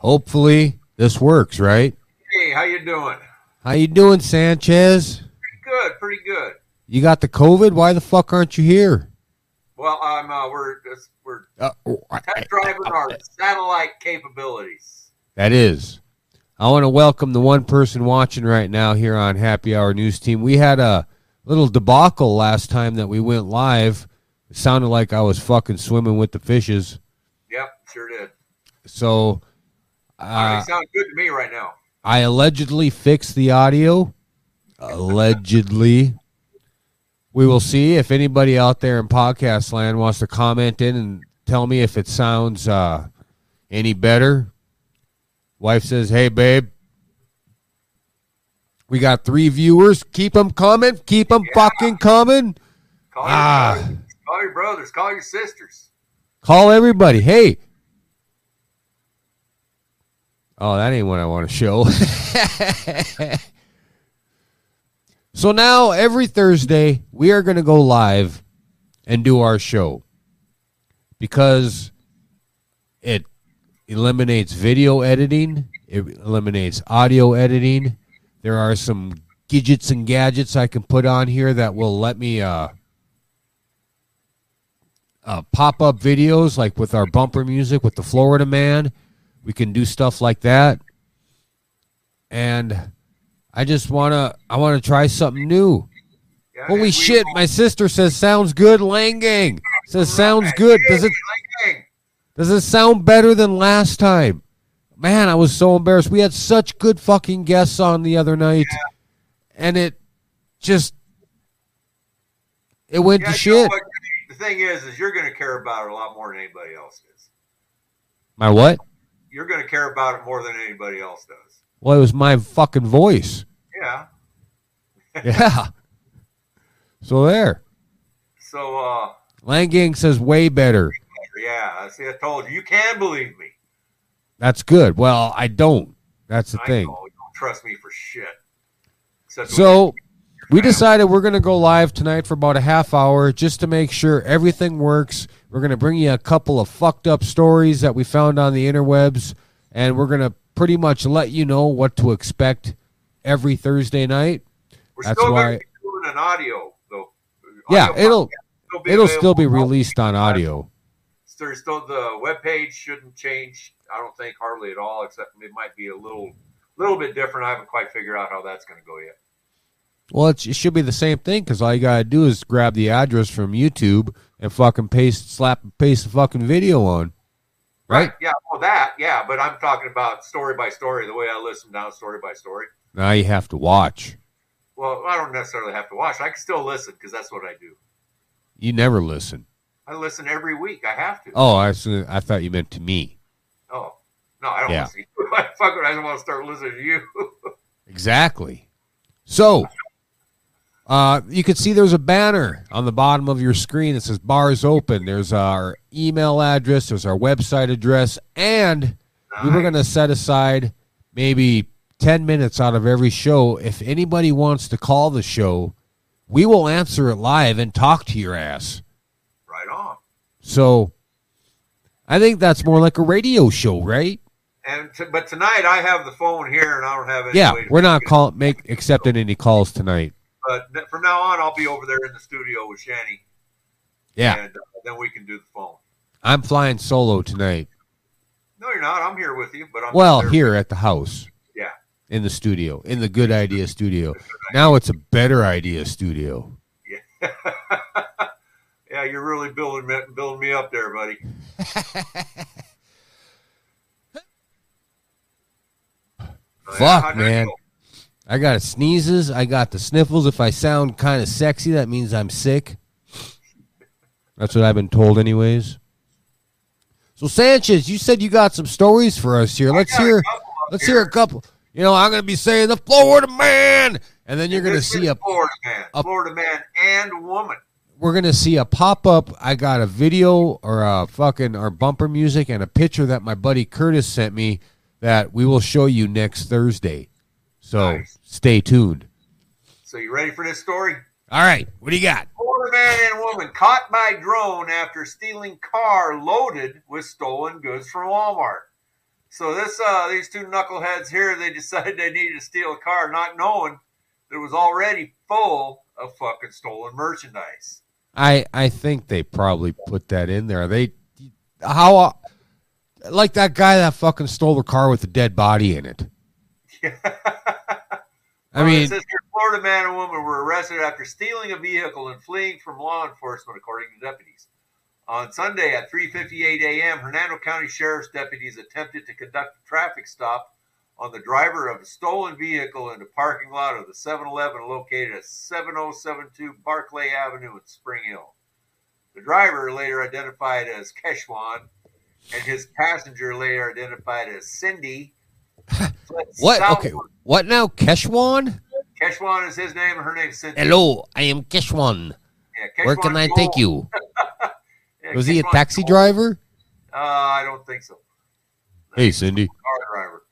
Hopefully this works, right? Hey, how you doing? How you doing, Sanchez? Pretty good, pretty good. You got the COVID? Why the fuck aren't you here? Well, I'm uh, we're we're Uh, test driving our satellite capabilities. that is. I want to welcome the one person watching right now here on Happy Hour News Team. We had a little debacle last time that we went live. It sounded like I was fucking swimming with the fishes. Yep, sure did. So Uh, they sound good to me right now. I allegedly fixed the audio. Allegedly. We will see if anybody out there in podcast land wants to comment in and tell me if it sounds uh, any better. Wife says, "Hey, babe, we got three viewers. Keep them coming. Keep them fucking coming. Call your, ah. brothers, call your brothers, call your sisters. Call everybody. Hey." Oh, that ain't what I want to show. so now every Thursday we are going to go live and do our show because it eliminates video editing, it eliminates audio editing. There are some gadgets and gadgets I can put on here that will let me uh, uh, pop up videos like with our bumper music with the Florida Man. We can do stuff like that. And I just want to I want to try something new. Yeah, Holy we- shit, my sister says sounds good, Langang. Says sounds good. Does it does it sound better than last time? Man, I was so embarrassed. We had such good fucking guests on the other night. And it just it went yeah, to shit. what? The thing is, is you're going to care about it a lot more than anybody else is. My what? You're going to care about it more than anybody else does. Well, it was my fucking voice. Yeah. Yeah. So there. So, uh, Langang says way better. yeah. See, I told you, you can believe me. That's good. Well, I don't. That's the I thing. know, you don't trust me for shit. Except So we decided we're going to go live tonight for about a half hour just to make sure everything works. We're going to bring you a couple of fucked up stories that we found on the interwebs, and we're going to pretty much let you know what to expect every Thursday night. we're that's still why- to be doing an audio, though. Yeah, Audio it'll podcast will it'll still be released on audio. There's still the web page shouldn't change. I don't think hardly at all, except it might be a little, little bit different. I haven't quite figured out how that's going to go yet. Well, it should be the same thing because all you gotta do is grab the address from YouTube and fucking paste, slap, and paste the fucking video on. Right? Yeah. Well, that. Yeah. But I'm talking about story by story, the way I listen down story by story. Now you have to watch. Well, I don't necessarily have to watch. I can still listen because that's what I do. You never listen. I listen every week. I have to. Oh, I I thought you meant to me. Oh. No, I don't Yeah. listen. to you. Fuck it, I don't want to start listening to you. Exactly. So, uh, you can see there's a banner on the bottom of your screen that says bars open. There's our email address, there's our website address, and we were going to set aside maybe 10 minutes out of every show. If anybody wants to call the show, we will answer it live and talk to your ass. right on. So, I think that's more like a radio show, right? And t- but tonight I have the phone here, and I don't have any. Yeah, we're not call make accepting any calls tonight. But from now on, I'll be over there in the studio with Shanny, Yeah, and uh, then we can do the phone. I'm flying solo tonight. No, you're not. I'm here with you, but I'm Well, here at the house, Yeah. in the studio, in the Good Idea Studio. Now it's a Better Idea Studio. yeah, yeah, you're really building me, building me up there, buddy. Fuck, man. I got sneezes. I got the sniffles. If I sound kind of sexy, that means I'm sick. That's what I've been told, anyways. So Sanchez, you said you got some stories for us here. Let's I got a hear. Let's here. hear a couple. You know, I'm gonna be saying the Florida man, and then you're gonna see a. Florida man, a- Florida man, and woman. We're gonna see a pop up. I got a video or a fucking or bumper music and a picture that my buddy Curtis sent me that we will show you next Thursday. So Nice. stay tuned. So you ready for this story? All right, what do you got? Florida man and woman caught by drone after stealing car loaded with stolen goods from Walmart. So this uh, these two knuckleheads here, they decided they needed to steal a car, not knowing that it was already full of fucking stolen merchandise. I I think they probably put that in there. They how uh, like that guy that fucking stole the car with the dead body in it. I mean, says here, Florida man and woman were arrested after stealing a vehicle and fleeing from law enforcement, according to deputies. On Sunday at 3:58 a.m., Hernando County Sheriff's deputies attempted to conduct a traffic stop on the driver of a stolen vehicle in the parking lot of the 7-Eleven located at 7072 Barclay Avenue in Spring Hill. The driver, later identified as Keshwan, and his passenger, later identified as Cindy, fled what? south- Okay, what now? Keshwan? Keshwan is his name, and her name's Cynthia. Hello, I am Keshwan. Yeah, Where can I Joel. take you? Yeah, Was he a taxi Joel. driver? Uh, I don't think so. Hey, Cindy. Car driver.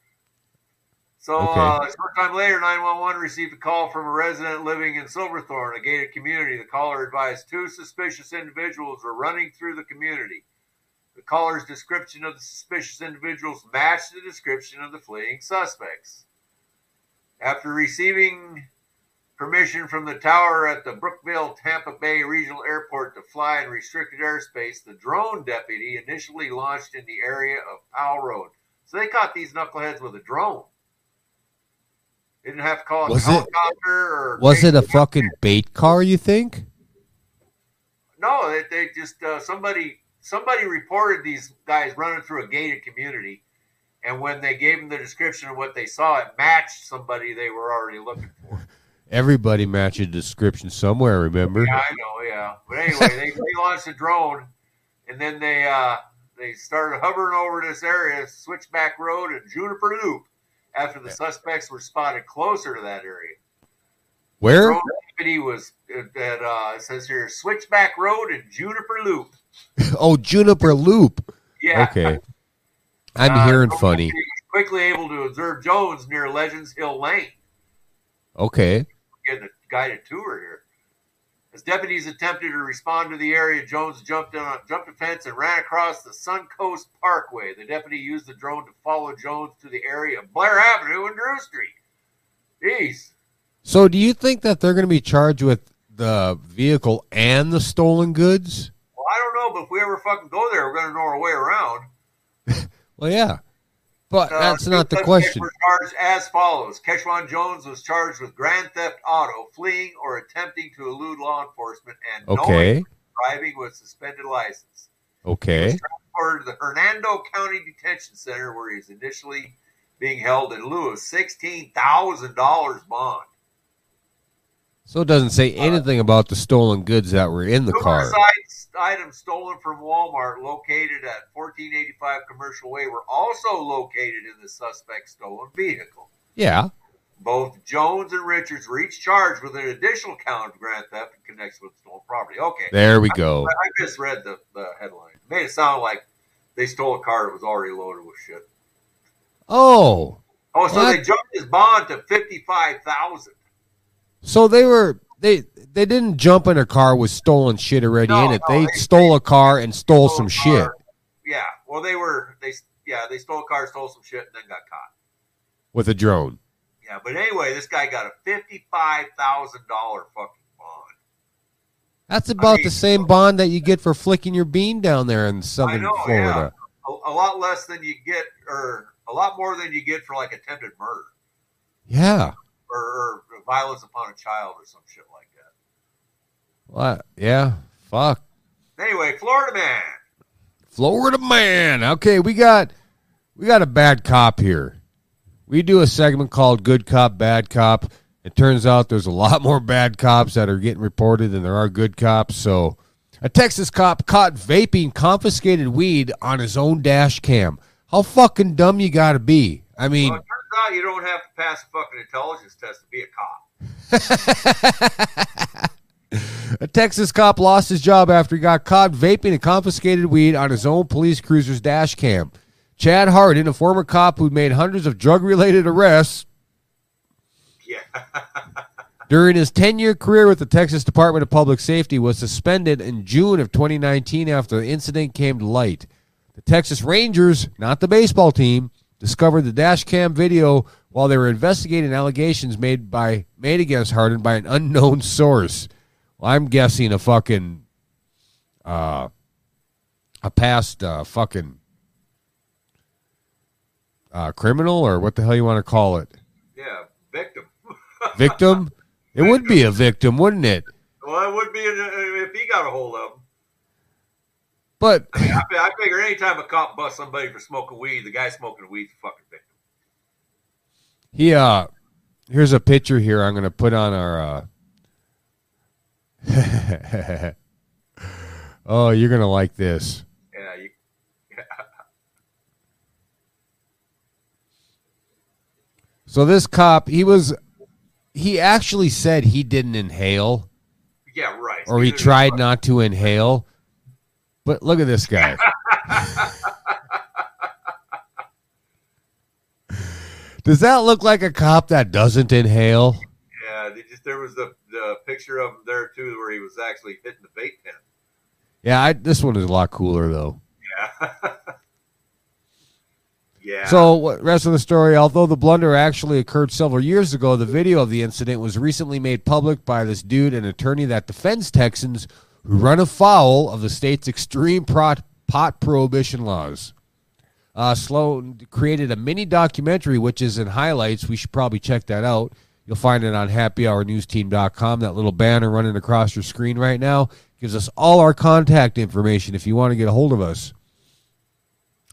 So, Okay. uh, short time later, 911 received a call from a resident living in Silverthorne, a gated community. The caller advised two suspicious individuals were running through the community. The caller's description of the suspicious individuals matched the description of the fleeing suspects. After receiving permission from the tower at the Brooksville Tampa Bay Regional Airport to fly in restricted airspace, the drone deputy initially launched in the area of Powell Road. So they caught these knuckleheads with a drone. They didn't have to call a Was it- helicopter or Was it a fucking bait car? You think? No, they, they just uh, somebody somebody reported these guys running through a gated community, and when they gave them the description of what they saw, it matched somebody they were already looking for. Everybody matched a description somewhere. Remember? Yeah, I know. Yeah, but anyway, they, they launched a drone, and then they uh, they started hovering over this area, Switchback Road and Juniper Loop, after the suspects were spotted closer to that area. Where? Deputy was at uh, it says here Switchback Road and Juniper Loop. Oh, Juniper Loop. Yeah. Okay. I'm Uh, hearing funny. quickly able to observe Jones near Legends Hill Lane. Okay. We're getting a guided tour here. As deputies attempted to respond to the area, Jones jumped on jumped a fence and ran across the Suncoast Parkway. The deputy used the drone to follow Jones to the area of Blair Avenue and Drew Street. Jeez. So, do you think that they're going to be charged with the vehicle and the stolen goods? Well, I don't know, but if we ever fucking go there, we're going to know our way around. Well, yeah. But Uh, that's not the question. Were charged as follows: Keshwan Jones was charged with grand theft auto, fleeing or attempting to elude law enforcement, and Okay. driving with suspended license. Okay. transported to the Hernando County Detention Center, where he's initially being held in lieu of sixteen thousand dollars bond. So it doesn't say uh, anything about the stolen goods that were in the car. Items stolen from Walmart, located at fourteen eighty five Commercial Way, were also located in the suspect's stolen vehicle. Yeah. Both Jones and Richards were each charged with an additional count of grand theft in connection with stolen property. Okay, There we go. I I just read the, the headline. It made it sound like they stole a car that was already loaded with shit. Oh. Oh, so What? they jumped his bond to fifty five thousand. So they were they they didn't jump in a car with stolen shit already No, in it. no, they, they- stole a car and stole some shit Yeah. Well, they were they yeah they stole a car, stole some shit, and then got caught. with a drone. Yeah, but anyway, this guy got a fifty five thousand dollar fucking bond. That's about mean- the same bond that you get for flicking your bean down there in southern know, Florida. yeah, a, a lot less than you get, or a lot more than you get for like attempted murder Yeah. Or, or violence upon a child or some shit like that. What? Yeah. Fuck. Anyway, Florida man. Florida man. Okay, we got we got a bad cop here. We do a segment called Good Cop, Bad Cop. It turns out there's a lot more bad cops that are getting reported than there are good cops. So, a Texas cop caught vaping confiscated weed on his own dash cam. How fucking dumb you got to be? I mean, Well, you don't have to pass a fucking intelligence test to be a cop. A Texas cop lost his job after he got caught vaping and confiscated weed on his own police cruiser's dash cam. Chad Hardin, a former cop who made hundreds of drug related arrests Yeah. during his 10 year career with the Texas Department of Public Safety, was suspended in June of 2019 after the incident came to light. The Texas Rangers, not the baseball team, discovered the dash cam video while they were investigating allegations made by made against Hardin by an unknown source. Well, I'm guessing a fucking uh, a past uh, fucking uh, criminal or what the hell you want to call it? Yeah, victim. Victim? It would be a victim, wouldn't it? Well, it would be an, if he got a hold of him. But I, mean, I, I figure anytime a cop busts somebody for smoking weed, the guy smoking weed's a fucking victim. he uh here's a picture here I'm gonna put on our uh Oh, you're gonna like this. Yeah, you, So this cop, he was he actually said he didn't inhale yeah, right. or he tried not to inhale. But look at this guy. Does that look like a cop that doesn't inhale? Yeah, they just there was the, the picture of him there too, where he was actually hitting the vape pen. Yeah, I, this one is a lot cooler though. Yeah. yeah. So, what rest of the story? Although the blunder actually occurred several years ago, the video of the incident was recently made public by this dude, an attorney that defends Texans who run afoul of the state's extreme pot, pot prohibition laws. Uh, Sloan created a mini documentary, which is in highlights. We should probably check that out. You'll find it on happyhournewsteam.com. That little banner running across your screen right now gives us all our contact information if you want to get a hold of us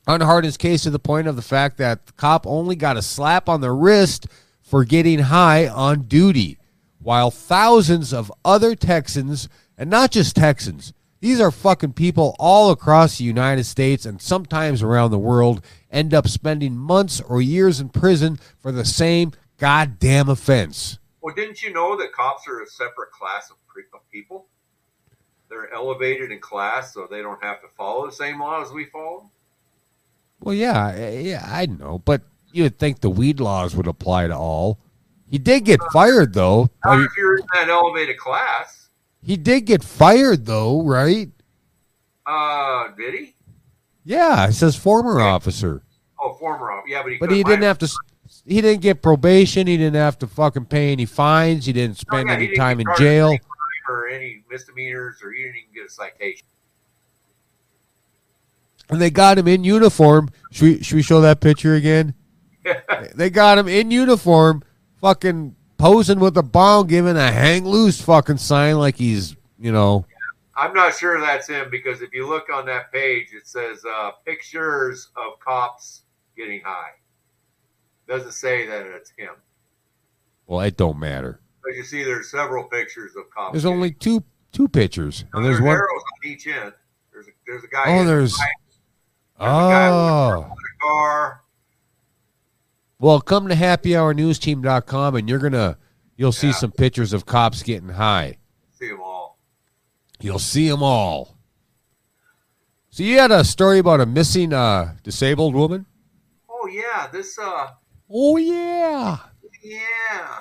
on Hardin's case to the point of the fact that the cop only got a slap on the wrist for getting high on duty, while thousands of other Texans, and not just Texans, these are fucking people all across the United States and sometimes around the world, end up spending months or years in prison for the same goddamn offense. well, didn't you know that cops are a separate class of, people? They're elevated in class, so they don't have to follow the same laws we follow. Well, yeah, yeah, I know, but you would think the weed laws would apply to all. He did get fired, though. I Not mean, if you're in that elevated class. He did get fired though, right? Uh, did he? Yeah, it says former officer. Oh, former officer. Yeah, but he. But he didn't have to he didn't get probation, he didn't have to fucking pay any fines, he didn't Oh, spend yeah, any didn't time in jail. any or any misdemeanors, or he didn't even get a citation. And they got him in uniform. Should we should we show that picture again? they got him in uniform, fucking posing with a bong, giving a hang loose fucking sign like he's, you know, I'm not sure that's him because if you look on that page, it says uh, pictures of cops getting high. Doesn't say that it's him. well, it don't matter. But you see, there's several pictures of cops. There's only two two pictures. And there's there's one arrows on each end. There's a, there's a guy Oh, in there's a guy Oh. car. Well, come to happyhournewsteam.com and you're going to you'll see Yeah. some pictures of cops getting high. See them all. You'll see them all. So you had a story about a missing uh, disabled woman? Oh yeah, this uh, Oh yeah. yeah.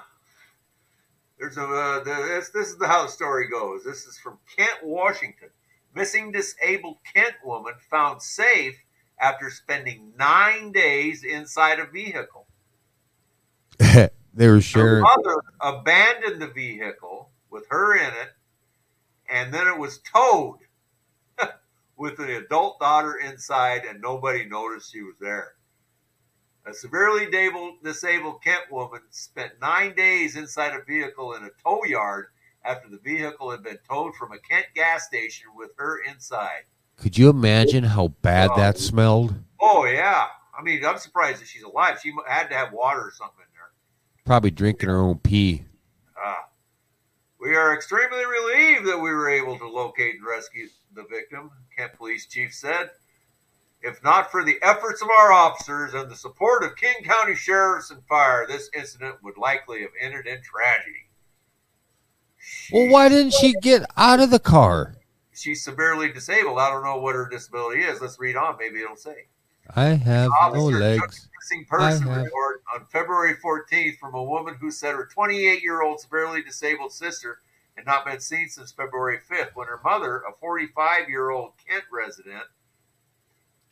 There's a uh, the, this this is the how the story goes. This is from Kent, Washington. Missing disabled Kent woman found safe after spending nine days inside a vehicle. they were Her mother abandoned the vehicle with her in it, and then it was towed with the adult daughter inside, and nobody noticed she was there. A severely disabled, Kent woman spent nine days inside a vehicle in a tow yard after the vehicle had been towed from a Kent gas station with her inside. Could you imagine how bad uh, that smelled? Oh yeah, I mean, I'm surprised that she's alive. She had to have water or something. Probably drinking her own pee. Ah. We are extremely relieved that we were able to locate and rescue the victim, Kent Police Chief said. If not for the efforts of our officers and the support of King County Sheriffs and Fire, this incident would likely have ended in tragedy. Well, why didn't she get out of the car? She's severely disabled. I don't know what her disability is. Let's read on. Maybe it'll say. I have no legs. person I have- report on February 14th from a woman who said her 28 year old severely disabled sister had not been seen since February 5th when her mother, a 45 year old Kent resident,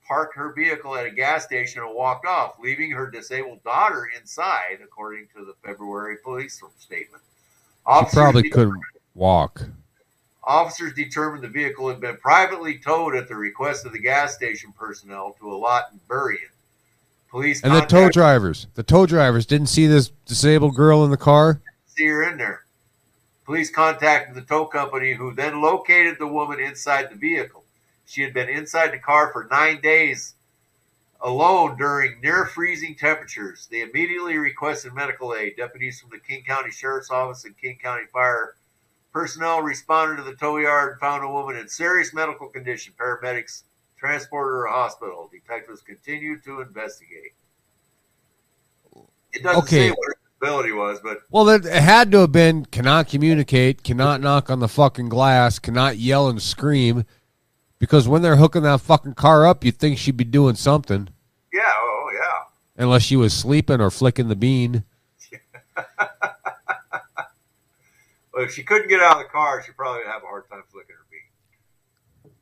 parked her vehicle at a gas station and walked off, leaving her disabled daughter inside, according to the February police statement. She Officers probably couldn't walk. Officers determined the vehicle had been privately towed at the request of the gas station personnel to a lot in Burien. Police And the tow drivers, the tow drivers didn't see this disabled girl in the car. see her in there. Police contacted the tow company, who then located the woman inside the vehicle. She had been inside the car for nine days alone during near freezing temperatures. They immediately requested medical aid. Deputies from the King County Sheriff's Office and King County Fire personnel responded to the tow yard and found a woman in serious medical condition. Paramedics transported her to hospital. Detectives continued to investigate. It doesn't Okay. say what her disability was, but Well, it it had to have been cannot communicate, cannot knock on the fucking glass, cannot yell and scream, because when they're hooking that fucking car up, you'd think she'd be doing something, yeah, oh yeah. unless she was sleeping or flicking the bean. If she couldn't get out of the car, she probably would have a hard time flicking her bean.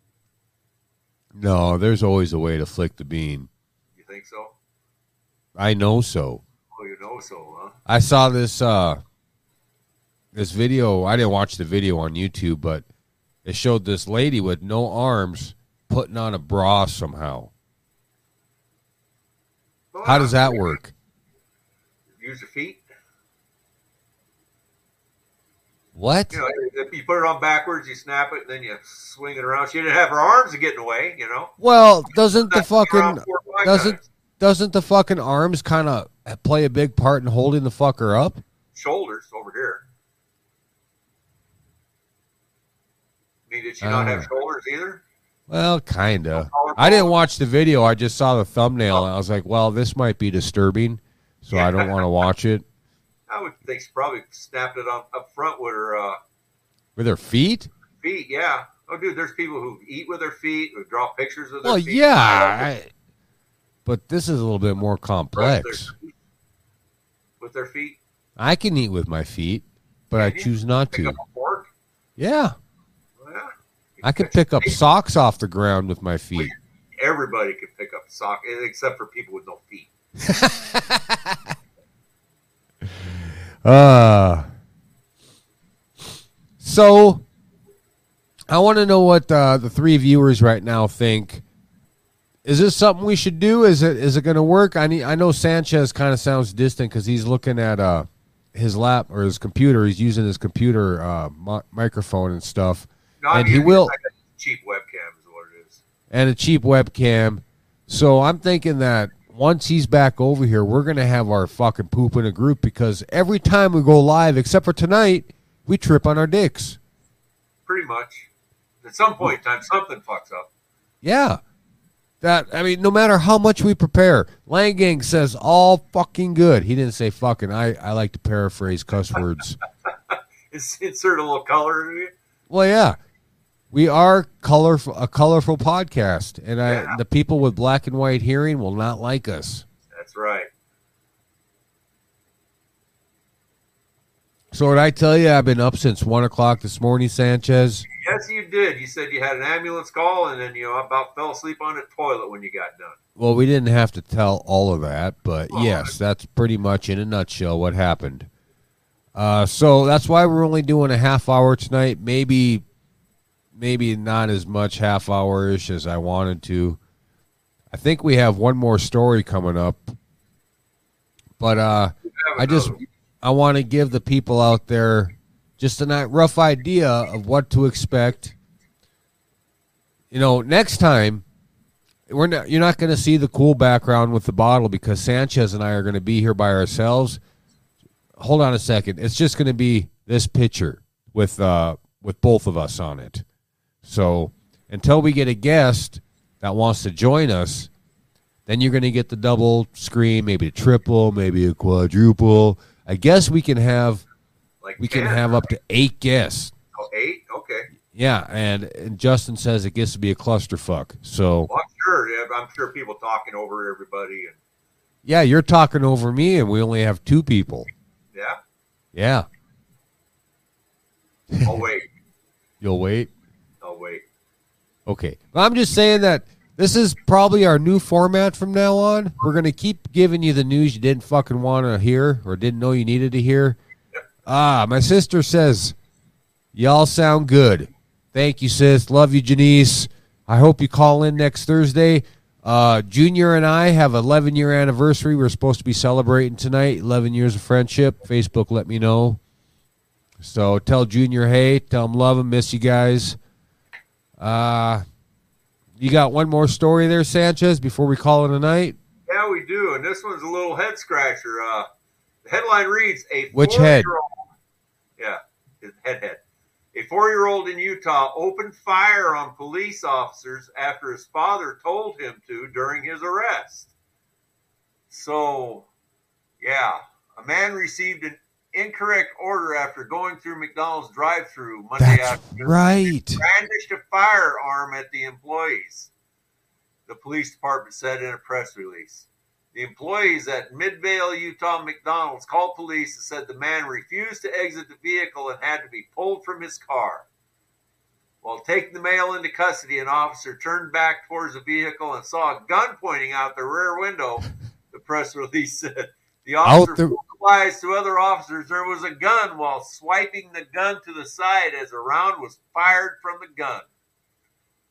No, there's always a way to flick the bean. You think so? I know so. Oh, you know so, huh? I saw this uh this video. I didn't watch the video on YouTube, but it showed this lady with no arms putting on a bra somehow. Well, How does that work? Use your feet. What? You know, if you put it on backwards, you snap it, and then you swing it around. She didn't have her arms to get in the way, you know. Well, doesn't the fucking four or five doesn't times. doesn't the fucking arms kind of play a big part in holding the fucker up? shoulders over here? I mean, did she not have Ah. shoulders either? Well, kinda. I didn't watch the video. I just saw the thumbnail, and I was like, "Well, this might be disturbing," so I don't want to watch it. I would think she probably snapped it on up front with her uh, With her feet? feet. Yeah. Oh, dude, there's people who eat with their feet, who draw pictures of their Well, feet. yeah, I, but this is a little bit more complex. their with their feet. I can eat with my feet, but I Can choose not to. up. Yeah, Well, yeah. I catch pick up socks off the ground with my feet. Everybody can pick up socks, except for people with no feet. Uh so I want to know what uh, the three viewers right now think. Is this something we should do? Is it is it going to work? I need, I know Sanchez kind of sounds distant because he's looking at uh his lap or his computer. He's using his computer uh, mi- microphone and stuff, No, I and mean, he will like cheap webcam is what it is. and a cheap webcam. So I'm thinking that once he's back over here, we're gonna have our fucking poop in a group because every time we go live, except for tonight, we trip on our dicks. Pretty much. At some point in time, something fucks up. Yeah. That I mean, no matter how much we prepare, Langang says all fucking good. He didn't say fucking. I, I like to paraphrase cuss words. Ins- Insert a little color well, yeah, we are colorful, a colorful podcast, and I Yeah. the people with black and white hearing will not like us. That's right. So what I tell you, I've been up since one o'clock this morning, Sanchez. Yes, you did. You said you had an ambulance call, and then you about fell asleep on the toilet when you got done. Well, we didn't have to tell all of that, but Oh, yes, that's pretty much in a nutshell what happened. Uh, so that's why we're only doing a half hour tonight. Maybe, maybe not as much half hour-ish as I wanted to. I think we have one more story coming up, but uh, I just I want to give the people out there just a rough idea of what to expect. You know, next time we're not, you're not going to see the cool background with the bottle because Sanchez and I are going to be here by ourselves. Hold on a second. It's just going to be this picture with uh with both of us on it. So, until we get a guest that wants to join us, then you're going to get the double screen, maybe a triple, maybe a quadruple. I guess we can have like we can have up to eight guests. oh, eight. Okay. Yeah, and, and Justin says it gets to be a clusterfuck. So Well, I'm sure. I'm sure people talking over everybody, and yeah, you're talking over me, and we only have two people. yeah. Yeah, I'll wait. you'll wait. Okay, I'm just saying that This is probably our new format from now on. We're gonna keep giving you the news you didn't fucking want to hear or didn't know you needed to hear. Ah, my sister says, "Y'all sound good." Thank you, sis. Love you, Janice. I hope you call in next Thursday. Uh, Junior and I have 11 year anniversary. We're supposed to be celebrating tonight. 11 years of friendship. Facebook let me know. So tell Junior hey. Tell him love him. Miss you guys. Uh, you got one more story there, Sanchez, before we call it a night? Yeah, we do. And this one's a little head scratcher. Uh, the headline reads A Which head? Yeah, his head head. A four year old in Utah opened fire on police officers after his father told him to during his arrest. So, yeah, a man received an incorrect order after going through McDonald's drive through Monday That's afternoon. right. Brandished a firearm at the employees, the police department said in a press release. The employees at Midvale, Utah McDonald's called police and said the man refused to exit the vehicle and had to be pulled from his car. While taking the male into custody, an officer turned back towards the vehicle and saw a gun pointing out the rear window. The press release said the officer the- vocalized to other officers there was a gun while swiping the gun to the side as a round was fired from the gun.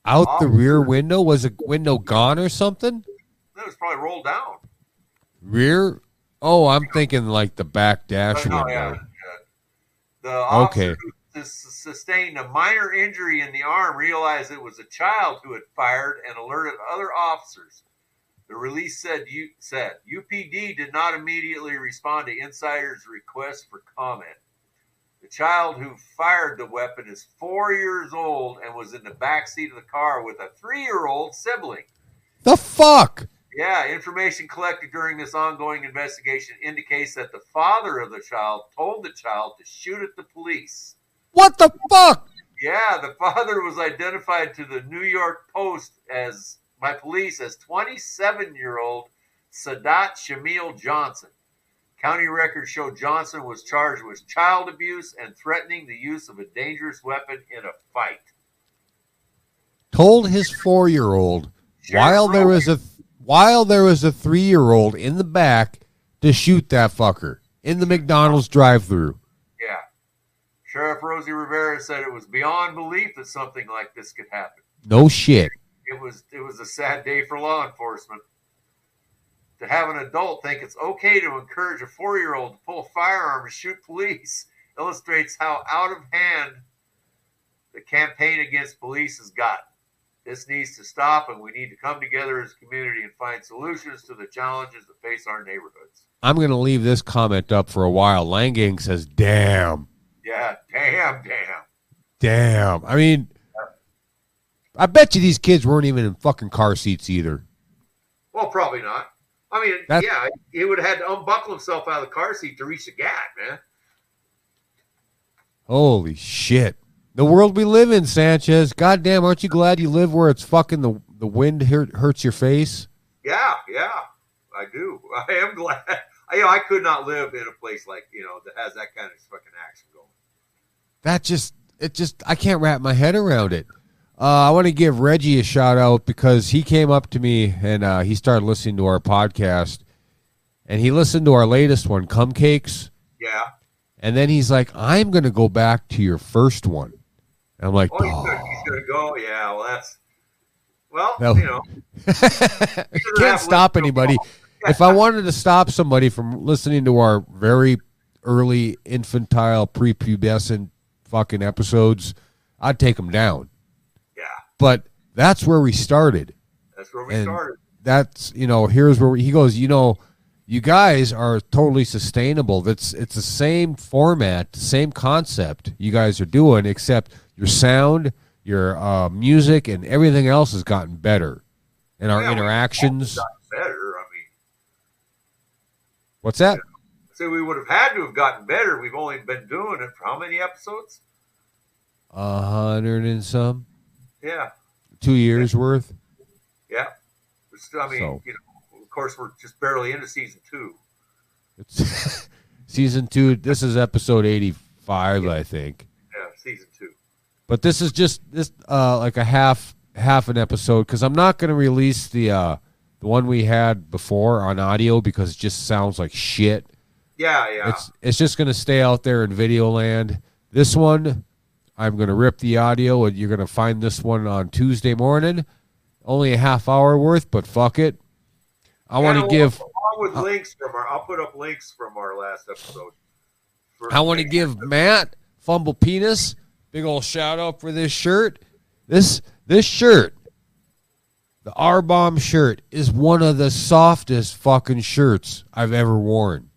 Out the rear window? Was a window gone or something? That was probably rolled down. Rear? Oh, I'm thinking like the back dash oh, no, window. yeah, yeah. The officer Okay. who sustained a minor injury in the arm realized it was a child who had fired and alerted other officers. The release said you said UPD did not immediately respond to insiders' request for comment. The child who fired the weapon is four years old and was in the back seat of the car with a three-year-old sibling. The fuck? Yeah, information collected during this ongoing investigation indicates that the father of the child told the child to shoot at the police. What the fuck? Yeah, the father was identified to the New York Post as by police as 27-year-old Sadat Shamil Johnson. County records show Johnson was charged with child abuse and threatening the use of a dangerous weapon in a fight. Told his four year old while there was a while there was a three year old in the back to shoot that fucker in the McDonald's drive through. Yeah. Sheriff Rosie Rivera said it was beyond belief that something like this could happen. No shit. It was it was a sad day for law enforcement. To have an adult think it's okay to encourage a four year old to pull a firearm and shoot police illustrates how out of hand the campaign against police has gotten. This needs to stop, and we need to come together as a community and find solutions to the challenges that face our neighborhoods. I'm gonna leave this comment up for a while. Langang says, "Damn, Yeah, damn, damn. damn." I mean, I bet you these kids weren't even in fucking car seats either. Well, probably not. I mean, That's- yeah, he would have had to unbuckle himself out of the car seat to reach the gap, man. Holy shit. The world we live in, Sanchez. Goddamn, aren't you glad you live where it's fucking the the wind hurt, hurts your face? Yeah, yeah, I do. I am glad. I, you know, I could not live in a place like you know that has that kind of fucking action going. That just it just I can't wrap my head around it. Uh, I want to give Reggie a shout out because he came up to me and uh, he started listening to our podcast, and he listened to our latest one, Cum Cakes, Yeah. and then he's like, "I'm going to go back to your first one." And I'm like, Oh, he's gonna, gonna go. Yeah. Well, that's. Well, No. you know, you can't stop anybody. If I wanted to stop somebody from listening to our very early infantile, prepubescent fucking episodes, I'd take them down. But that's where we started. that's where we And- started. That's you know, here's where we, he goes. You know, you guys are totally sustainable. That's it's the same format, the same concept you guys are doing, except your sound, your uh, music, and everything else has gotten better. And our Yeah, interactions. better. I mean, What's that? say we would have had to have gotten better. We've only been doing it for how many episodes? A hundred and some, Yeah, two years worth. yeah. It's- I mean, So- you know, of course, we're just barely into season two. It's season two. This is episode eighty-five, I think. Yeah, season two. But this is just this uh, like a half half an episode because I'm not going to release the uh, the one we had before on audio because it just sounds like shit. Yeah, yeah. It's it's just going to stay out there in video land. This one, I'm going to rip the audio, and you're going to find this one on Tuesday morning. Only a half hour worth, but fuck it. I want to give along with uh, links from our. I'll put up links from our last episode. I want to give Matt Fumble Penis big old shout out for this shirt. This this shirt, the R Bomb shirt, is one of the softest fucking shirts I've ever worn.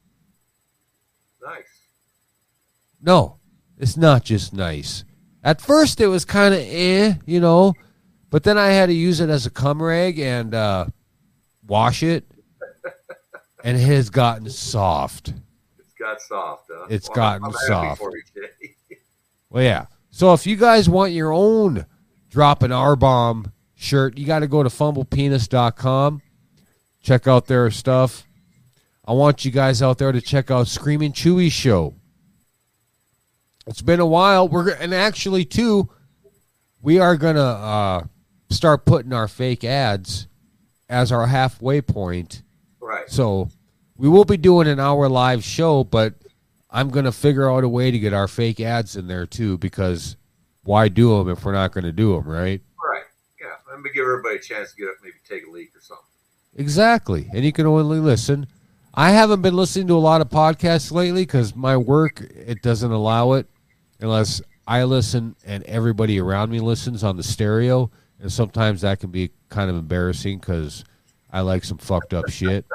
nice. No, it's not just nice. At first, it was kind of eh, you know, but then I had to use it as a cum rag and uh, wash it, and it has gotten soft. It's got soft. Huh? It's Well, gotten I'm soft. Well, yeah. So if you guys want your own drop an R bomb shirt, you got to go to fumblepenis.com. Check out their stuff. I want you guys out there to check out Screaming Chewy Show. It's been a while. We're and actually too, we are gonna uh, start putting our fake ads as our halfway point. right. So we will be doing an hour live show, but I'm going to figure out a way to get our fake ads in there too because why do them if we're not going to do them, right? Right. Yeah. Let me give everybody a chance to get up, maybe take a leak or something. Exactly. And you can only listen. I haven't been listening to a lot of podcasts lately because my work it doesn't allow it unless I listen and everybody around me listens on the stereo, and sometimes that can be kind of embarrassing because I like some fucked up shit.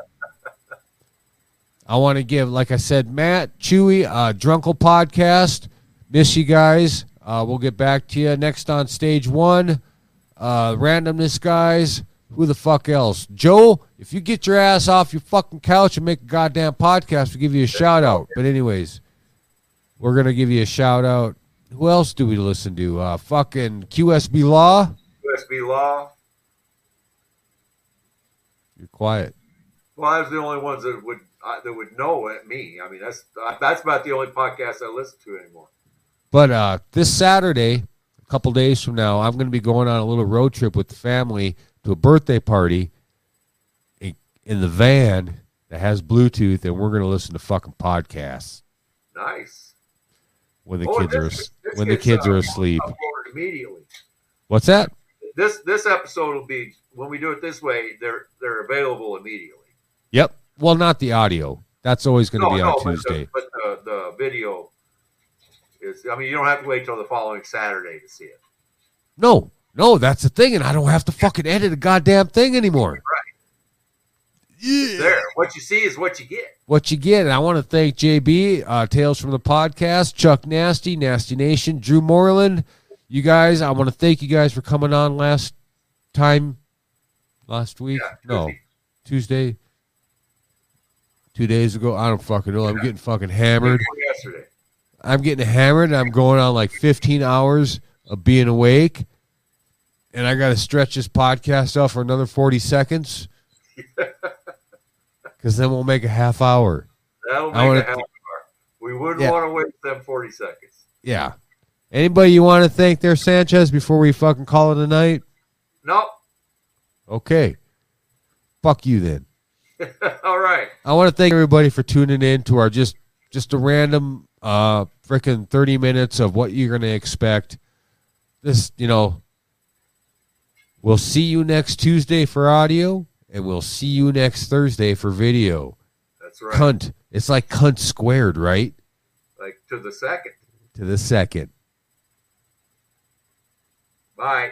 I want to give, like I said, Matt Chewy, uh, Drunkle podcast. Miss you guys. Uh, we'll get back to you next on stage one. Uh, randomness guys. Who the fuck else? Joe, if you get your ass off your fucking couch and make a goddamn podcast, we'll give you a shout out. But anyways, we're gonna give you a shout out. Who else do we listen to? Uh, fucking QSB Law. QSB law. You're quiet. Well, I was the only ones that would uh, that would know it. Me. I mean, that's uh, that's about the only podcast I listen to anymore. But uh, this Saturday, a couple days from now, I'm going to be going on a little road trip with the family to a birthday party in, in the van that has Bluetooth, and we're going to listen to fucking podcasts Nice. When the Oh, kids are this- as- this when the kids uh, are asleep. immediately. What's that? This this episode will be when we do it this way. They're they're available immediately. Yep. Well, not the audio. That's always going to No, be no, on but Tuesday. the, but the the video is. I mean, you don't have to wait till the following Saturday to see it. No, no, that's the thing, and I don't have to fucking edit a goddamn thing anymore. Yeah. There, what you see is what you get. What you get, and I want to thank JB, uh, Tales from the Podcast, Chuck Nasty, Nasty Nation, Drew Moreland. You guys, I want to thank you guys for coming on last time, last week. Yeah, no, Tuesday. Two days ago. I don't fucking know. I'm getting fucking hammered. Yesterday. I'm getting hammered. I'm going on like 15 hours of being awake, and I got to stretch this podcast out for another 40 seconds because then we'll make a half hour. That'll make wanna a half hour. We wouldn't Yeah. want to waste them forty seconds. Yeah. Anybody you want to thank there, Sanchez, before we fucking call it a night? Nope. Okay. Fuck you then. All right. I want to thank everybody for tuning in to our just just a random uh freaking 30 minutes of what you're going to expect. This, you know, we'll see you next Tuesday for audio and we'll see you next Thursday for video. That's right. Cunt. It's like cunt squared, right? Like to the second. To the second. Bye.